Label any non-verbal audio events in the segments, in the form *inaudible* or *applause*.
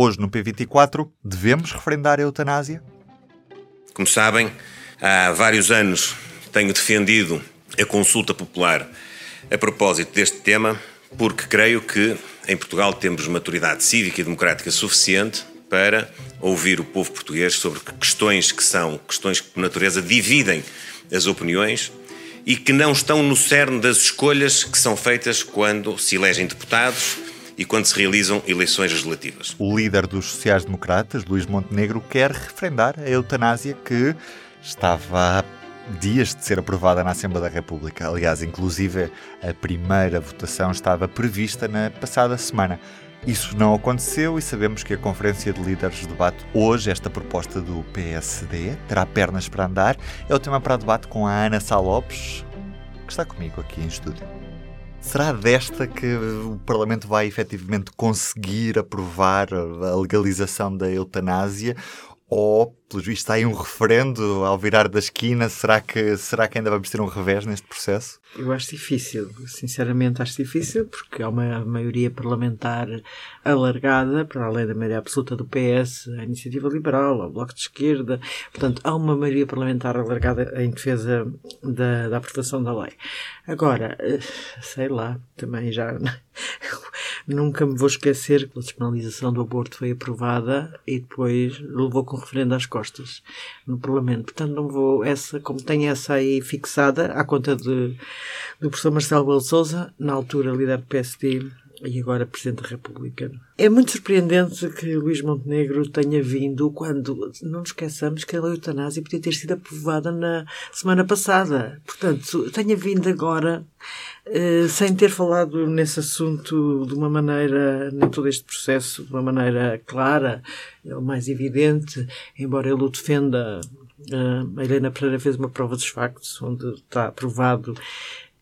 Hoje no P24, devemos referendar a eutanásia? Como sabem, há vários anos tenho defendido a consulta popular a propósito deste tema, porque creio que em Portugal temos maturidade cívica e democrática suficiente para ouvir o povo português sobre questões que são questões que, por natureza, dividem as opiniões e que não estão no cerne das escolhas que são feitas quando se elegem deputados e quando se realizam eleições legislativas. O líder dos sociais-democratas, Luís Montenegro, quer referendar a eutanásia que estava há dias de ser aprovada na Assembleia da República. Aliás, inclusive a primeira votação estava prevista na passada semana. Isso não aconteceu e sabemos que a Conferência de Líderes debate hoje esta proposta do PSD. Terá pernas para andar. É o tema para debate com a Ana Sá Lopes, que está comigo aqui em estúdio. Será desta que o Parlamento vai efetivamente conseguir aprovar a legalização da eutanásia? Ou, pelos vistos, está aí um referendo ao virar da esquina? Será que, será que ainda vamos ter um revés neste processo? Eu acho difícil, sinceramente acho difícil, porque há uma maioria parlamentar alargada, para além da maioria absoluta do PS, a Iniciativa Liberal, ao Bloco de Esquerda, portanto, há uma maioria parlamentar alargada em defesa da, da aprovação da lei. Agora, eh, sei lá, também já nunca me vou esquecer que a despenalização do aborto foi aprovada e depois levou com referendo às costas no Parlamento. Portanto, não vou, essa, como tenho essa aí fixada, à conta de do professor Marcelo Belo Souza, na altura líder do PSD e agora Presidente da República. É muito surpreendente que Luís Montenegro tenha vindo quando não nos esqueçamos que a eutanásia podia ter sido aprovada na semana passada. Portanto, tenha vindo agora eh, sem ter falado nesse assunto de uma maneira, nem todo este processo, de uma maneira clara, ou mais evidente, embora ele o defenda. Uh, a Helena Pereira fez uma prova dos factos, onde está aprovado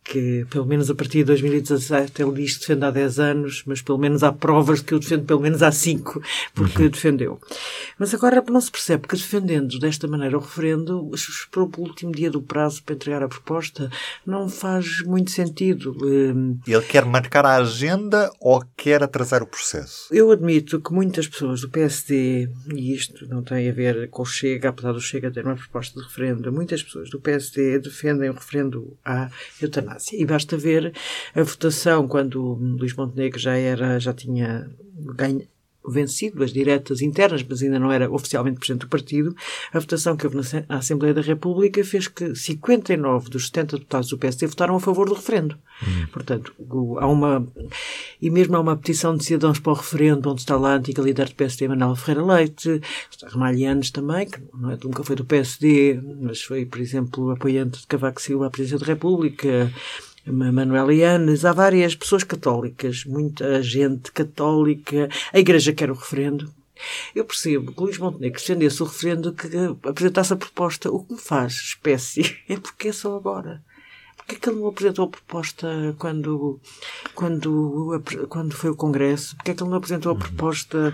que pelo menos a partir de 2017 ele diz que defende há 10 anos, mas pelo menos há provas de que o defende pelo menos há 5, porque uhum. defendeu. Mas agora não se percebe que defendendo desta maneira o referendo, esperou pelo último dia do prazo para entregar a proposta, não faz muito sentido. Hum, ele quer marcar a agenda ou quer atrasar o processo? Eu admito que muitas pessoas do PSD, e isto não tem a ver com o Chega, apesar do Chega ter uma proposta de referendo, muitas pessoas do PSD defendem o referendo à eutanásia E basta ver a votação quando Luís Montenegro já era, já tinha ganho, vencido as diretas internas, mas ainda não era oficialmente presidente do partido, a votação que houve na Assembleia da República fez que 59 dos 70 deputados do PSD votaram a favor do referendo. Hum. Portanto, há uma. E mesmo há uma petição de cidadãos para o referendo, onde está lá a antiga líder do PSD, Manuela Ferreira Leite, está Ramalhianos também, que não é, nunca foi do PSD, mas foi, por exemplo, apoiante de Cavaco Silva à presidência da República. Manuel Ianes, há várias pessoas católicas, muita gente católica. A Igreja quer o referendo. Eu percebo que Luís Montenegro defendesse o referendo que apresentasse a proposta. O que me faz espécie *laughs* é porque é só agora. Porque é que ele não apresentou a proposta quando, quando, quando foi o Congresso? Porque é que ele não apresentou a uhum. proposta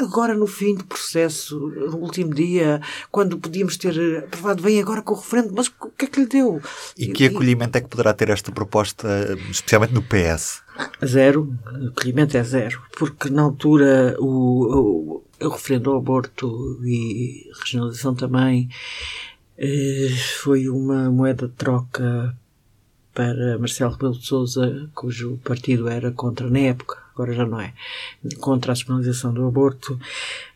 agora no fim do processo, no último dia, quando podíamos ter aprovado bem agora com o referendo, mas o que é que lhe deu? E que acolhimento é que poderá ter esta proposta, especialmente no PS? Zero. O acolhimento é zero. Porque na altura o, o, o referendo ao aborto e regionalização também eh, foi uma moeda de troca para Marcelo Rebelo de Sousa, cujo partido era contra na época agora já não é, contra a despenalização do aborto,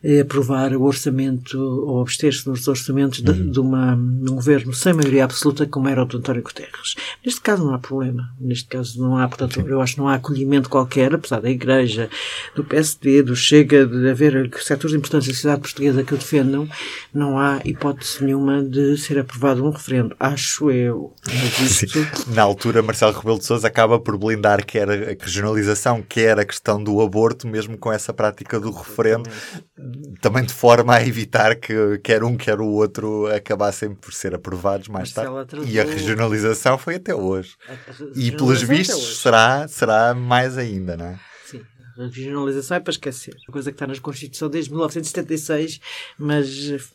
é aprovar o orçamento ou abster-se nos orçamentos de, uhum. de, uma, de um governo sem maioria absoluta como era o de António Guterres. Neste caso não há problema. Neste caso não há, portanto, Sim. eu acho que não há acolhimento qualquer, apesar da Igreja, do PSD, do Chega, de haver setores importantes da sociedade portuguesa que o defendam, não há hipótese nenhuma de ser aprovado um referendo. Acho eu. Isto... Na altura, Marcelo Rebelo de Sousa acaba por blindar quer a regionalização, quer a questão do aborto, mesmo com essa prática do referendo, também de forma a evitar que quer um, quer o outro acabassem por ser aprovados mais tarde. E a regionalização foi até hoje. E pelos vistos será, será mais ainda, não é? Sim. A regionalização é para esquecer. A coisa que está na Constituição desde 1976, mas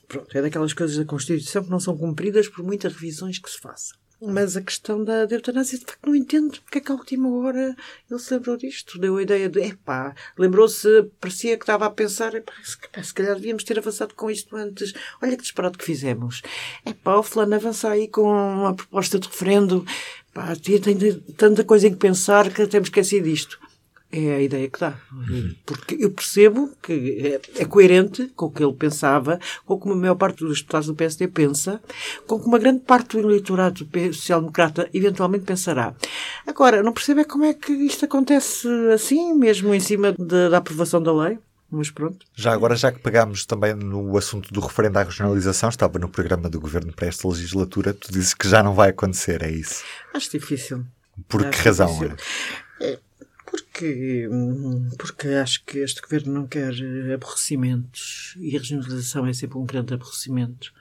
pronto, é daquelas coisas da Constituição que não são cumpridas por muitas revisões que se façam. Mas a questão da, da eutanásia, de facto, não entendo porque é que à última hora ele se lembrou disto. Deu a ideia de, epá, lembrou-se, parecia que estava a pensar, epá, se, se calhar devíamos ter avançado com isto antes. Olha que disparado que fizemos. Epá, o fulano avança aí com uma proposta de referendo. Pá, tem, tem tanta coisa em que pensar que até me esqueci disto. É a ideia que dá. Porque eu percebo que é, é, coerente com o que ele pensava, com o que a maior parte dos deputados do PSD pensa, com o que uma grande parte do eleitorado social-democrata eventualmente pensará. Agora, não percebo é como é que isto acontece assim, mesmo em cima de, da aprovação da lei. Mas pronto. Já agora, já que pegámos também no assunto do referendo à regionalização, estava no programa do governo para esta legislatura, tu dizes que já não vai acontecer, é isso? Acho difícil. Por Acho que razão? Difícil. É, porque, porque acho que este governo não quer aborrecimentos e a regionalização é sempre um grande aborrecimento.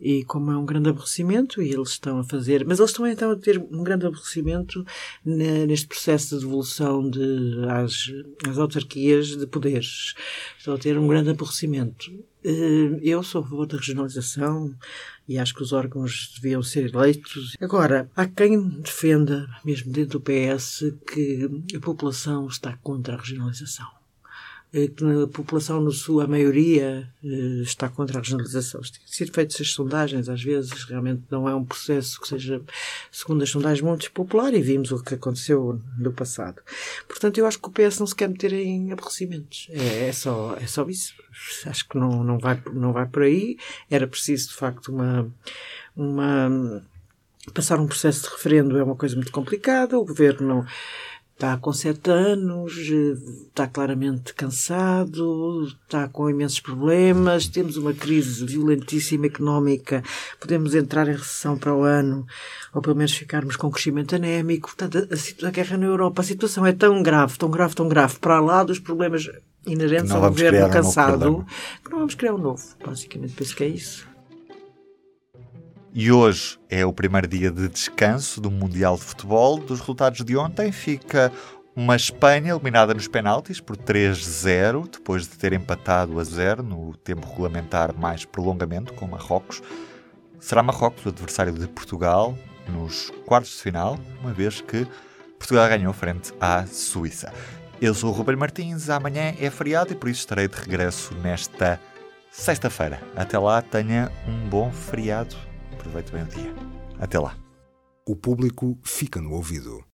E como é um grande aborrecimento, e eles estão a fazer, mas eles estão então a ter um grande aborrecimento neste processo de devolução de, às, às autarquias de poderes. Estão a ter um grande aborrecimento. Eh, eu sou a favor da regionalização e acho que os órgãos deviam ser eleitos. Agora, há quem defenda, mesmo dentro do PS, que a população está contra a regionalização. Eh, que a população, na sua maioria, eh, está contra a regionalização. Têm sido feitas as sondagens, às vezes realmente não é um processo que seja, segundo as sondagens, muito popular e vimos o que aconteceu no passado. Portanto, eu acho que o PS não se quer meter em aborrecimentos. É, é só, é só isso. Acho que não, não, vai, não vai por aí. Era preciso, de facto, uma, uma, passar um processo de referendo é uma coisa muito complicada. O governo Está com sete anos, está claramente cansado, está com imensos problemas, temos uma crise violentíssima económica, podemos entrar em recessão para o ano, ou pelo menos ficarmos com crescimento anémico. Portanto, a, a, a guerra na Europa, a situação é tão grave, tão grave, tão grave, para lá dos problemas inerentes ao governo cansado, um que não vamos criar um novo. Basicamente, penso que é isso. E hoje é o primeiro dia de descanso do Mundial de Futebol. Dos resultados de ontem fica uma Espanha eliminada nos penaltis por 3-0, depois de ter empatado a 0 no tempo regulamentar mais prolongamento com Marrocos. Será Marrocos o adversário de Portugal nos quartos de final, uma vez que Portugal ganhou frente à Suíça. Eu sou o Ruben Martins, amanhã é feriado e por isso estarei de regresso nesta sexta-feira. Até lá, tenha um bom feriado aproveite bem o dia. Até lá. O público fica no ouvido.